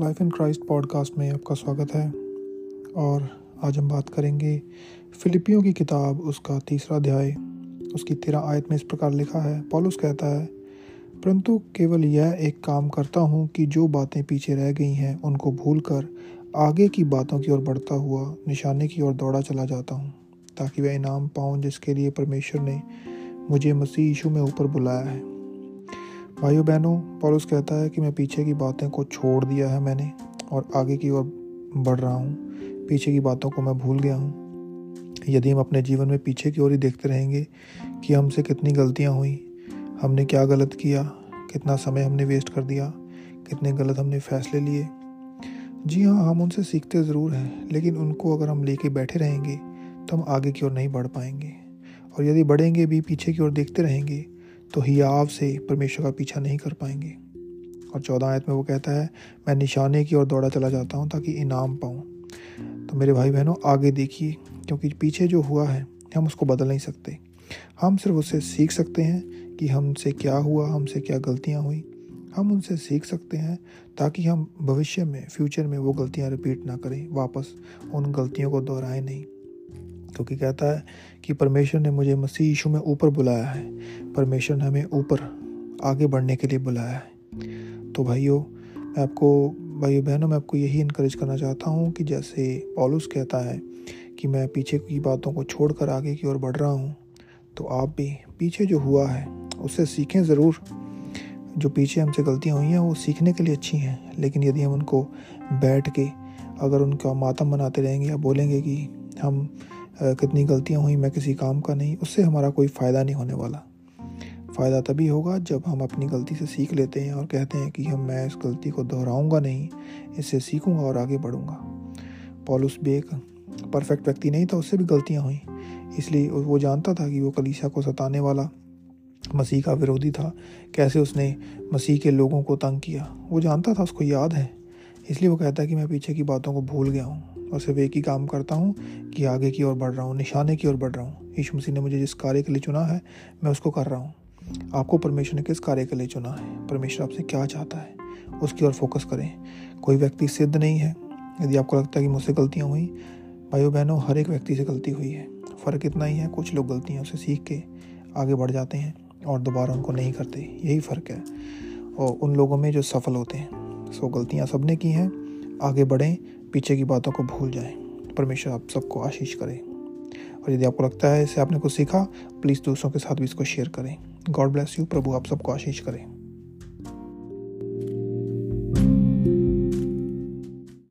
Life in Christ podcast में आपका स्वागत है। और आज हम बात करेंगे फिलिपियों की किताब उसका तीसरा अध्याय। उसकी तेरह आयत में इस प्रकार लिखा है। पॉलुस कहता है, परंतु केवल यह एक काम करता हूँ कि जो बातें पीछे रह गई हैं, उनको भूल कर आगे की बातों की ओर बढ़ता हुआ, निशाने की ओर दौड़ा चला जाता हूँ, ताकि वह इनाम पाऊँ जिसके लिए परमेश्वर ने मुझे मसीह यीशु में ऊपर बुलाया है। भाइयों, बहनों पॉलुस कहता है कि मैं पीछे की बातें को छोड़ दिया है मैंने और आगे की ओर बढ़ रहा हूँ। पीछे की बातों को मैं भूल गया हूँ। यदि हम अपने जीवन में पीछे की ओर ही देखते रहेंगे कि हमसे कितनी गलतियाँ हुई, हमने क्या गलत किया, कितना समय हमने वेस्ट कर दिया, कितने गलत हमने फैसले लिए। जी हाँ हम उनसे सीखते ज़रूर हैं, लेकिन उनको अगर हम लेके बैठे रहेंगे तो हम आगे की ओर नहीं बढ़ पाएँगे। और यदि बढ़ेंगे भी, पीछे की ओर देखते रहेंगे तो हियाव से परमेश्वर का पीछा नहीं कर पाएँगे। और चौदह आयत में वो कहता है, मैं निशाने की ओर दौड़ा चला जाता हूँ ताकि इनाम पाऊँ। तो मेरे भाई बहनों आगे देखिए, क्योंकि पीछे जो हुआ है, हम उसको बदल नहीं सकते। हम सिर्फ़ उससे सीख सकते हैं कि हमसे क्या हुआ, हमसे क्या गलतियाँ हुई। हम उनसे सीख सकते हैं ताकि हम भविष्य में, फ्यूचर में वो गलतियाँ रिपीट ना करें, वापस उन गलतियों को दोहराएँ नहीं। क्योंकि कहता है कि परमेश्वर ने मुझे मसीह यीशु में ऊपर बुलाया है। परमेश्वर ने हमें ऊपर आगे बढ़ने के लिए बुलाया है। तो भाइयों, मैं आपको, भाइयों बहनों, मैं आपको यही इनक्रेज करना चाहता हूँ कि जैसे पॉलुस कहता है कि मैं पीछे की बातों को छोड़कर आगे की ओर बढ़ रहा हूँ तो आप भी पीछे जो हुआ है उससे सीखें ज़रूर। जो पीछे हमसे गलतियाँ हुई हैं, वो सीखने के लिए अच्छी हैं, लेकिन यदि हम उनको बैठ के अगर उनका मातम बनाते रहेंगे या बोलेंगे कि हम कितनी गलतियाँ हुई, मैं किसी काम का नहीं, उससे हमारा कोई फ़ायदा नहीं होने वाला। फ़ायदा तभी होगा जब हम अपनी गलती से सीख लेते हैं और कहते हैं कि हम, मैं इस गलती को दोहराऊँगा नहीं, इससे सीखूँगा और आगे बढ़ूँगा। पॉलुस भी एक परफेक्ट व्यक्ति नहीं था, उससे भी गलतियाँ हुई। इसलिए वो जानता था कि वो कलीसिया को सताने वाला मसीह का विरोधी था। कैसे उसने मसीह के लोगों को तंग किया? वो जानता था, उसको याद है। इसलिए वो कहता है कि मैं पीछे की बातों को भूल गया हूँ और सिर्फ़ एक ही काम करता हूँ कि आगे की ओर बढ़ रहा हूँ, निशाने की ओर बढ़ रहा हूँ। यीशु मसीह ने मुझे जिस कार्य के लिए चुना है, मैं उसको कर रहा हूँ। आपको परमेश्वर ने किस कार्य के लिए चुना है? परमेश्वर आपसे क्या चाहता है? उसकी ओर फोकस करें। कोई व्यक्ति सिद्ध नहीं है। यदि आपको लगता है कि मुझसे गलतियाँ हुई भाइयों बहनों हर एक व्यक्ति से गलती हुई है। फ़र्क इतना ही है, कुछ लोग गलतियों से सीख के आगे बढ़ जाते हैं और दोबारा उनको नहीं करते। यही फ़र्क है। और उन लोगों में जो सफल होते हैं सो गलतियाँ सबने की हैं। आगे बढ़ें, पीछे की बातों को भूल जाएँ। परमेश्वर आप सबको आशीष करें। और यदि आपको लगता है इसे आपने कुछ सीखा प्लीज़ दूसरों के साथ भी इसको शेयर करें। गॉड ब्लेस यू प्रभु आप सबको आशीष करें।